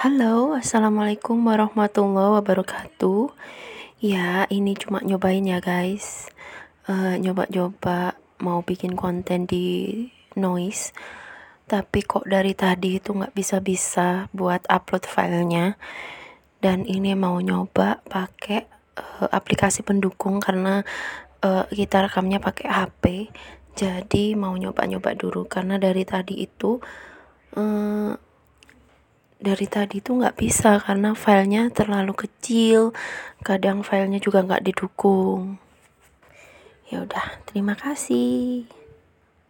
Halo, assalamualaikum warahmatullahi wabarakatuh. Ya, ini cuma nyobain ya guys. Eh, nyoba-nyoba mau bikin konten di noise, tapi kok dari tadi itu nggak bisa-bisa buat upload filenya. Dan ini mau nyoba pakai eh, aplikasi pendukung karena eh, kita rekamnya pakai HP. Jadi mau nyoba-nyoba dulu karena dari tadi itu eh, dari tadi tuh nggak bisa karena filenya terlalu kecil. Kadang filenya juga nggak didukung. Ya udah terima kasih